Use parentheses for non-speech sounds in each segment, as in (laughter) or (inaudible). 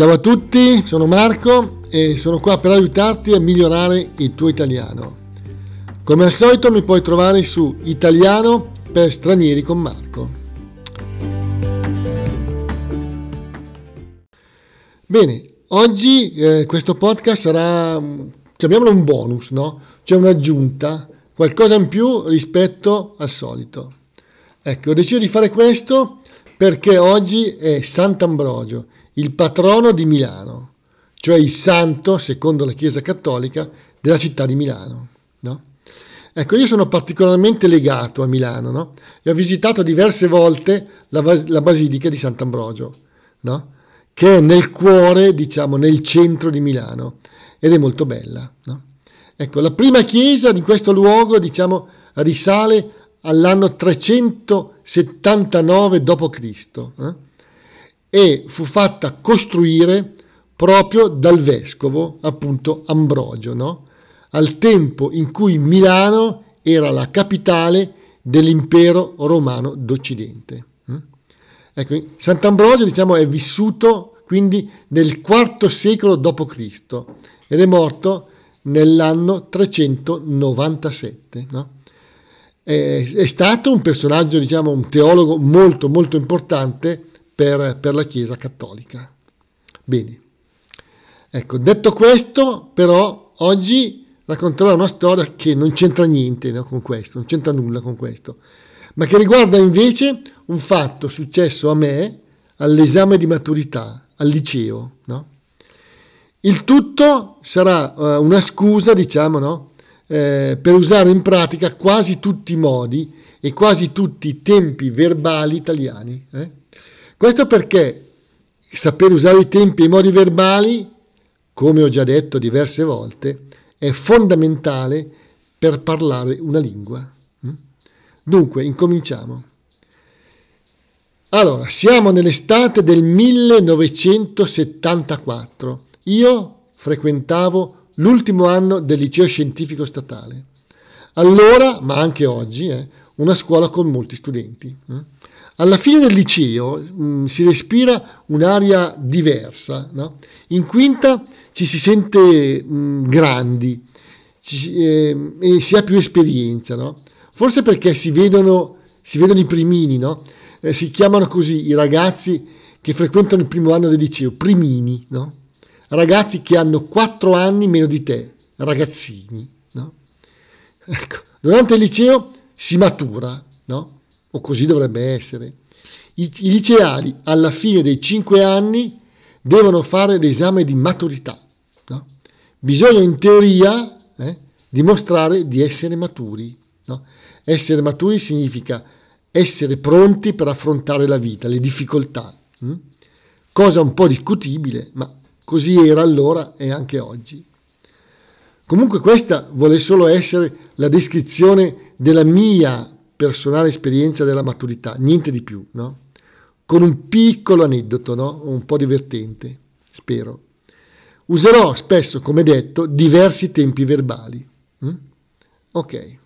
Ciao a tutti, sono Marco e sono qua per aiutarti a migliorare il tuo italiano. Come al solito mi puoi trovare su Italiano per stranieri con Marco. Bene, oggi eh, questo podcast sarà, chiamiamolo un bonus, no? Cioè un'aggiunta, qualcosa in più rispetto al solito. Ecco, ho deciso di fare questo perché oggi è Sant'Ambrogio il patrono di Milano, cioè il santo, secondo la Chiesa Cattolica, della città di Milano. No? Ecco, io sono particolarmente legato a Milano no? e ho visitato diverse volte la, la Basilica di Sant'Ambrogio, no? che è nel cuore, diciamo, nel centro di Milano ed è molto bella. Ecco, la prima chiesa di questo luogo, diciamo, risale all'anno 379 d.C. Eh? E fu fatta costruire proprio dal vescovo, appunto Ambrogio, no? al tempo in cui Milano era la capitale dell'impero romano d'Occidente. Mm? Ecco, Sant'Ambrogio diciamo, è vissuto quindi nel IV secolo d.C. ed è morto nell'anno 397. No? È, è, stato un personaggio, diciamo, un teologo molto molto importante per, per la Chiesa cattolica. Bene, ecco, detto questo, però, oggi racconterò una storia che non c'entra niente no, con questo, non c'entra nulla con questo, ma che riguarda invece un fatto successo a me all'esame di maturità, al liceo. No? Il tutto sarà uh, una scusa, diciamo, no? eh, per usare in pratica quasi tutti i modi e quasi tutti i tempi verbali italiani. Eh? Questo perché saper usare i tempi e i modi verbali, come ho già detto diverse volte, è fondamentale per parlare una lingua. Mm? Dunque, incominciamo. Allora, siamo nell'estate del 1974. Io frequentavo l'ultimo anno del liceo scientifico statale. Allora, ma anche oggi, eh, una scuola con molti studenti. Eh? Alla fine del liceo mh, mm, si respira un'aria diversa, no? in quinta ci si sente mh, mm, grandi ci, eh, e si ha più esperienza, no? forse perché si vedono, si vedono i primini, no? eh, si chiamano così i ragazzi che frequentano il primo anno del liceo, primini, ragazzi che hanno quattro anni meno di te, ragazzini. (laughs) Ecco, durante il liceo si matura, no? O così dovrebbe essere. I, liceali alla fine dei cinque anni devono fare l'esame di maturità. No? Bisogna in teoria eh, dimostrare di essere maturi. No? Essere maturi significa essere pronti per affrontare la vita, le difficoltà. Hm? Cosa un po' discutibile, ma così era allora e anche oggi. Comunque questa vuole solo essere la descrizione della mia personale esperienza della maturità, niente di più, no? Con un piccolo aneddoto, no? Un po' divertente, spero. Userò spesso, come detto, diversi tempi verbali. Mm? Ok.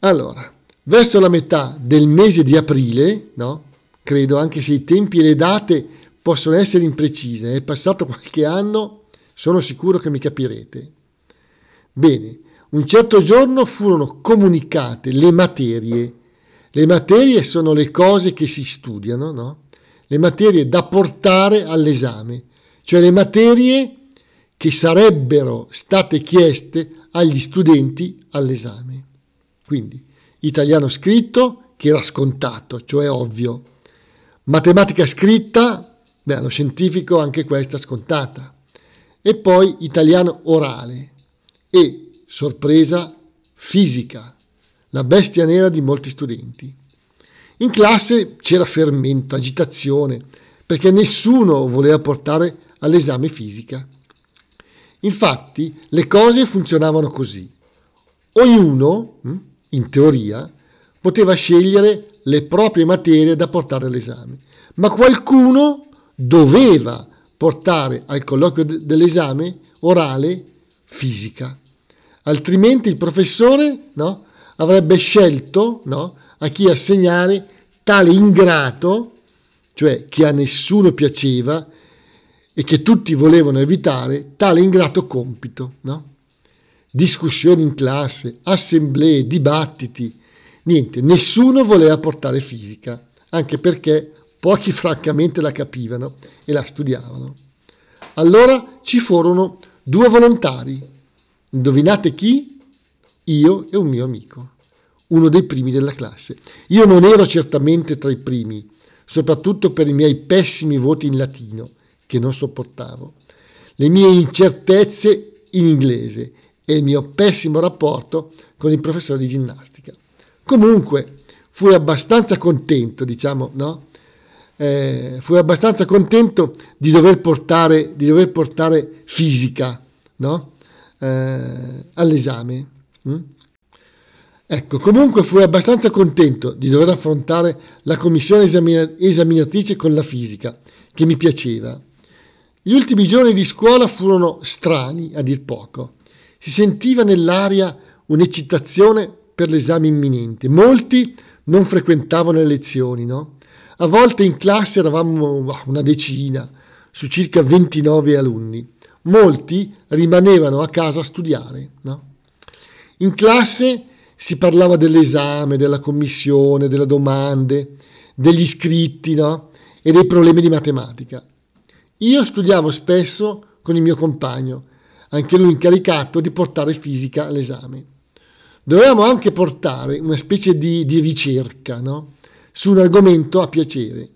Allora, verso la metà del mese di aprile, no? Credo, anche se i tempi e le date possono essere imprecise, è passato qualche anno, sono sicuro che mi capirete. Bene, un certo giorno furono comunicate le materie. Le materie sono le cose che si studiano, no? Le materie da portare all'esame, cioè le materie che sarebbero state chieste agli studenti all'esame. Quindi italiano scritto, che era scontato, cioè ovvio. Matematica scritta, beh, allo scientifico anche questa scontata. E poi italiano orale e sorpresa fisica, la bestia nera di molti studenti. In classe c'era fermento, agitazione, perché nessuno voleva portare all'esame fisica. Infatti le cose funzionavano così. Ognuno, hm, in teoria, poteva scegliere le proprie materie da portare all'esame, ma qualcuno doveva portare al colloquio dell'esame orale fisica altrimenti il professore no, avrebbe scelto no, a chi assegnare tale ingrato, cioè che a nessuno piaceva, e che tutti volevano evitare tale ingrato compito. No? Discussioni in classe, assemblee, dibattiti, niente, nessuno voleva portare fisica, anche perché pochi francamente la capivano e la studiavano. Allora ci furono due volontari. Indovinate chi? Io e un mio amico, uno dei primi della classe. Io non ero certamente tra i primi, soprattutto per i miei pessimi voti in latino, che non sopportavo, le mie incertezze in inglese e il mio pessimo rapporto con il professore di ginnastica. Comunque fui abbastanza contento, diciamo, no? Eh, fui abbastanza contento di dover portare, di dover portare fisica no? Eh, all'esame. Mm? Ecco, comunque fui abbastanza contento di dover affrontare la commissione esamina- esaminatrice con la fisica, che mi piaceva. Gli ultimi giorni di scuola furono strani, a dir poco. Si sentiva nell'aria un'eccitazione per l'esame imminente. Molti non frequentavano le lezioni, no? A volte in classe eravamo una decina, su circa 29 alunni. Molti rimanevano a casa a studiare, no? In classe si parlava dell'esame, della commissione, delle domande, degli iscritti no? e dei problemi di matematica. Io studiavo spesso con il mio compagno, anche lui incaricato di portare fisica all'esame. Dovevamo anche portare una specie di, di ricerca no? su un argomento a piacere.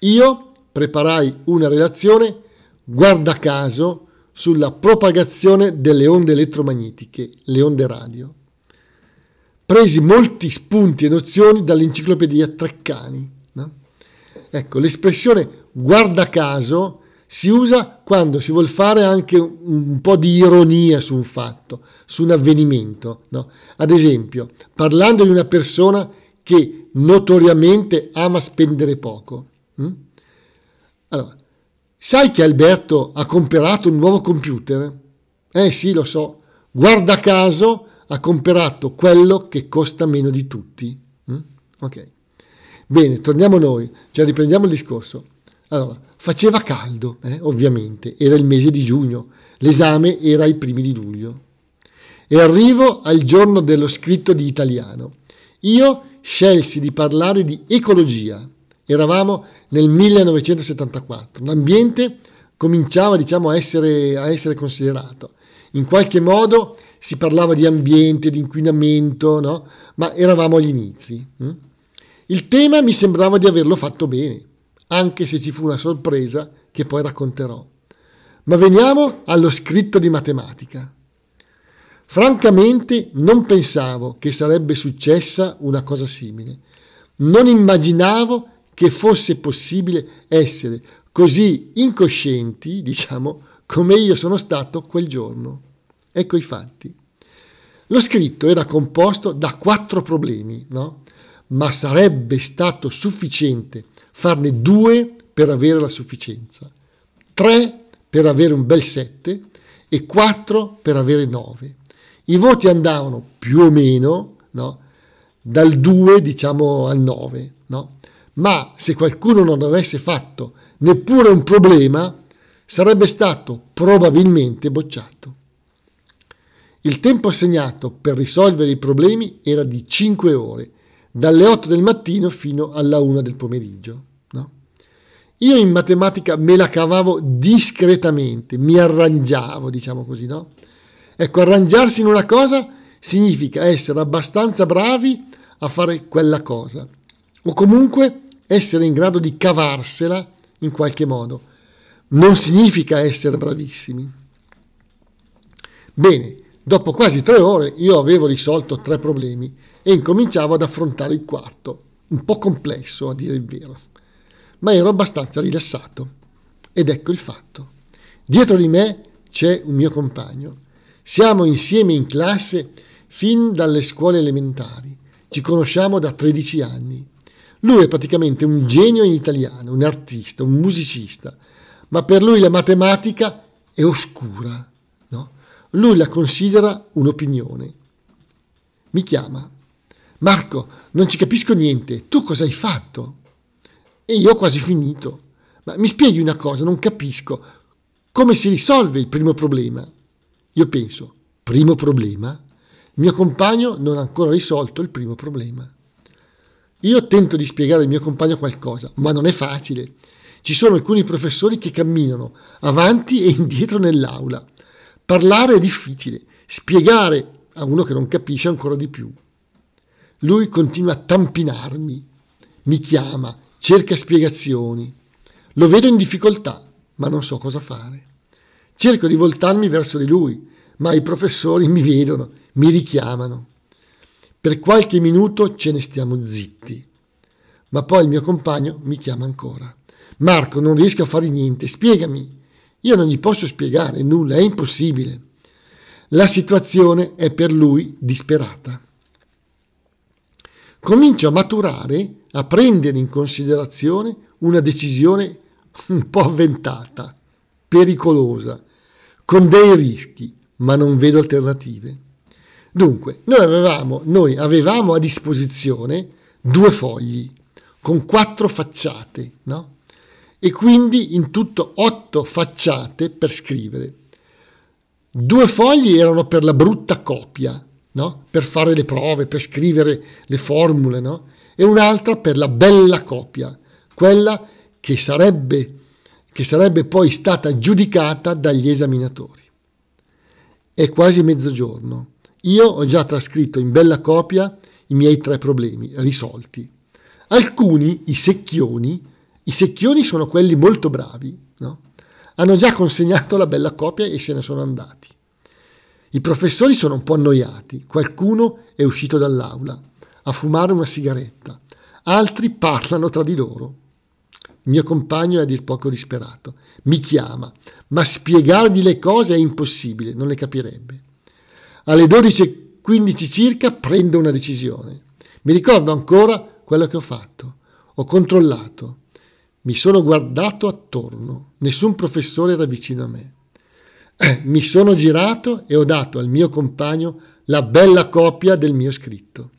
Io preparai una relazione, guarda caso, sulla propagazione delle onde elettromagnetiche, le onde radio presi molti spunti e nozioni dall'enciclopedia Treccani. No? Ecco, l'espressione guarda caso si usa quando si vuole fare anche un, po' di ironia su un fatto, su un avvenimento. No? Ad esempio, parlando di una persona che notoriamente ama spendere poco. Hm? Allora, sai che Alberto ha comprato un nuovo computer? Eh sì, lo so. Guarda caso ha comprato quello che costa meno di tutti. Mm? Ok. Bene, torniamo noi, cioè riprendiamo il discorso. Allora, faceva caldo, eh, ovviamente, era il mese di giugno, l'esame era ai primi di luglio. E arrivo al giorno dello scritto di italiano. Io scelsi di parlare di ecologia. Eravamo nel 1974. L'ambiente cominciava, diciamo, a essere, a essere considerato. In qualche modo si parlava di ambiente, di inquinamento, no? ma eravamo agli inizi. Hm? Il tema mi sembrava di averlo fatto bene, anche se ci fu una sorpresa che poi racconterò. Ma veniamo allo scritto di matematica. Francamente non pensavo che sarebbe successa una cosa simile. Non immaginavo che fosse possibile essere così incoscienti, (laughs) diciamo, come io sono stato quel giorno. Ecco i fatti. Lo scritto era composto da quattro problemi, no? ma sarebbe stato sufficiente farne due per avere la sufficienza, tre per avere un bel 7 e quattro per avere 9. I voti andavano più o meno no? dal 2 diciamo al 9, no? Ma se qualcuno non avesse fatto neppure un problema sarebbe stato probabilmente bocciato. Il tempo assegnato per risolvere i problemi era di 5 ore, dalle 8 del mattino fino alla 1 del pomeriggio. No? Io in matematica me la cavavo discretamente, mi arrangiavo, diciamo così, no? Ecco, arrangiarsi in una cosa significa essere abbastanza bravi a fare quella cosa, o comunque essere in grado di cavarsela in qualche modo. Non significa essere bravissimi. Bene, Dopo quasi tre ore io avevo risolto tre problemi e incominciavo ad affrontare il quarto, un po' complesso a dire il vero, ma ero abbastanza rilassato. Ed ecco il fatto. Dietro di me c'è un mio compagno. Siamo insieme in classe fin dalle scuole elementari. Ci conosciamo da 13 anni. Lui è praticamente un genio in italiano, un artista, un musicista, ma per lui la matematica è oscura lui la considera un'opinione. Mi chiama. Marco, non ci capisco niente. Tu cosa hai fatto? E io ho quasi finito. ma mi spieghi una cosa, non capisco. Come si risolve il primo problema? Io penso, primo problema? Mio compagno non ha ancora risolto il primo problema. Io tento di spiegare al mio compagno qualcosa, ma non è facile. Ci sono alcuni professori che camminano avanti e indietro nell'aula. Parlare è difficile, spiegare a uno che non capisce ancora di più. Lui continua a tampinarmi, mi chiama, cerca spiegazioni. Lo vedo in difficoltà, ma non so cosa fare. Cerco di voltarmi verso di lui, ma i professori mi vedono, mi richiamano. Per qualche minuto ce ne stiamo zitti. Ma poi il mio compagno mi chiama ancora. Marco, non riesco a fare niente, spiegami. Io non gli posso spiegare nulla, è impossibile. La situazione è per lui disperata. Comincio a maturare, a prendere in considerazione una decisione un po' avventata, pericolosa, con dei rischi, ma non vedo alternative. Dunque, noi avevamo, noi avevamo a disposizione due fogli con quattro facciate, no? E quindi in tutto otto facciate per scrivere. Due fogli erano per la brutta copia, no? Per fare le prove, per scrivere le formule, no? E un'altra per la bella copia, quella che sarebbe, che sarebbe poi stata giudicata dagli esaminatori. È quasi mezzogiorno. Io ho già trascritto in bella copia i miei tre problemi risolti. Alcuni, i secchioni, i secchioni sono quelli molto bravi, no? hanno già consegnato la bella copia e se ne sono andati. I professori sono un po' annoiati, qualcuno è uscito dall'aula a fumare una sigaretta, altri parlano tra di loro. Il mio compagno è a dir poco disperato. Mi chiama, ma spiegargli le cose è impossibile, non le capirebbe. Alle 12.15 circa prendo una decisione. Mi ricordo ancora quello che ho fatto. Ho controllato. Mi sono guardato attorno. Nessun professore era vicino a me. (clears throat) Mi sono girato e ho dato al mio compagno la bella copia del mio scritto.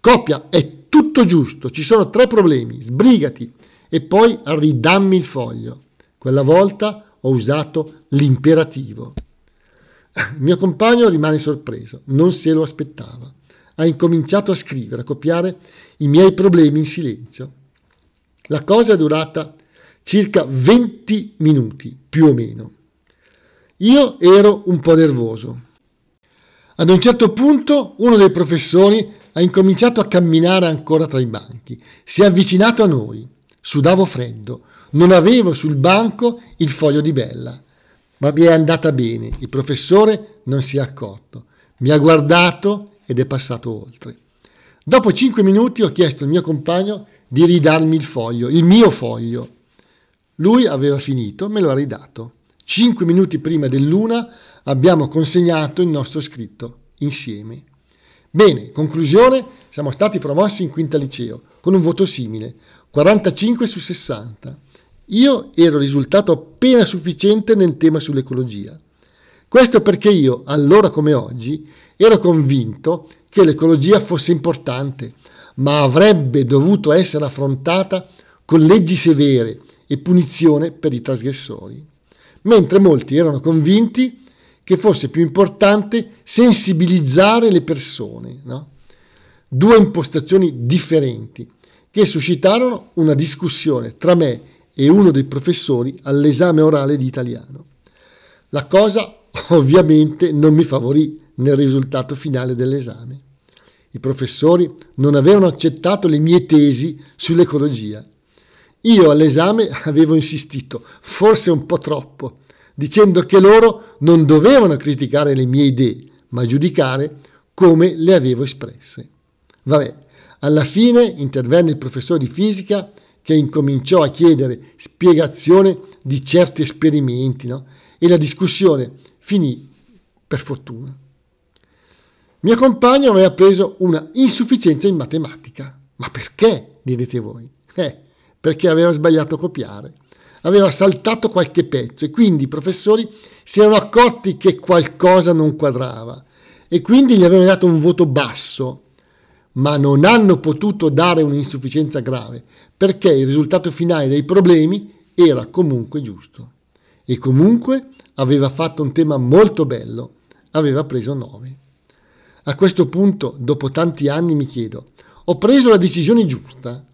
Copia, è tutto giusto, ci sono tre problemi, sbrigati e poi ridammi il foglio. Quella volta ho usato l'imperativo. (laughs) Mio compagno rimane sorpreso, non se lo aspettava. Ha incominciato a scrivere, a copiare i miei problemi in silenzio. La cosa è durata circa 20 minuti, più o meno. Io ero un po' nervoso. Ad un certo punto uno dei professori ha incominciato a camminare ancora tra i banchi. Si è avvicinato a noi. Sudavo freddo. Non avevo sul banco il foglio di Bella. Ma mi è andata bene. Il professore non si è accorto. Mi ha guardato ed è passato oltre. Dopo cinque minuti ho chiesto al mio compagno di ridarmi il foglio, il mio foglio. Lui aveva finito, me lo ha ridato. Cinque minuti prima dell'una abbiamo consegnato il nostro scritto insieme. Bene, conclusione, siamo stati promossi in quinta liceo con un voto simile, 45 su 60. Io ero risultato appena sufficiente nel tema sull'ecologia. Questo perché io, allora come oggi, ero convinto che l'ecologia fosse importante, ma avrebbe dovuto essere affrontata con leggi severe e punizione per i trasgressori, mentre molti erano convinti che fosse più importante sensibilizzare le persone. No? Due impostazioni differenti che suscitarono una discussione tra me e uno dei professori all'esame orale di italiano. La cosa (laughs) ovviamente non mi favorì nel risultato finale dell'esame. I professori non avevano accettato le mie tesi sull'ecologia. Io all'esame (laughs) avevo insistito, forse un po' troppo, dicendo che loro non dovevano criticare le mie idee, ma giudicare come le avevo espresse. Vabbè, alla fine intervenne il professore di fisica che incominciò a chiedere spiegazione di certi esperimenti no? e la discussione finì per fortuna. Mio compagno aveva preso una insufficienza in matematica. Ma perché? direte voi. Eh, perché aveva sbagliato a copiare. Aveva saltato qualche pezzo e quindi i professori si erano accorti che qualcosa non quadrava e quindi gli avevano dato un voto basso, ma non hanno potuto dare un'insufficienza grave perché il risultato finale dei problemi era comunque giusto. E comunque aveva fatto un tema molto bello, aveva preso 9. A questo punto, dopo tanti anni, mi chiedo, ho preso la decisione giusta?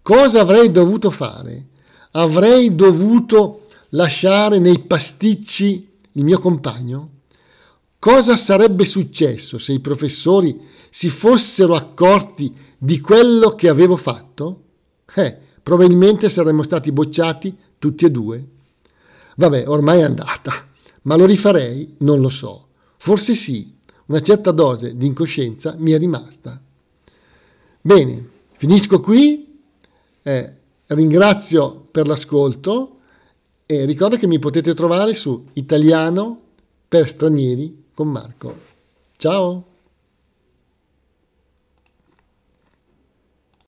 Cosa avrei dovuto fare? Avrei dovuto lasciare nei pasticci il mio compagno? Cosa sarebbe successo se i professori si fossero accorti di quello che avevo fatto? Eh, probabilmente saremmo stati bocciati tutti e due. Vabbè, ormai è andata, ma lo rifarei? Non lo so. Forse sì, una certa dose di incoscienza mi è rimasta. Bene, finisco qui, eh, ringrazio per l'ascolto e ricordo che mi potete trovare su italiano per stranieri con Marco. Ciao!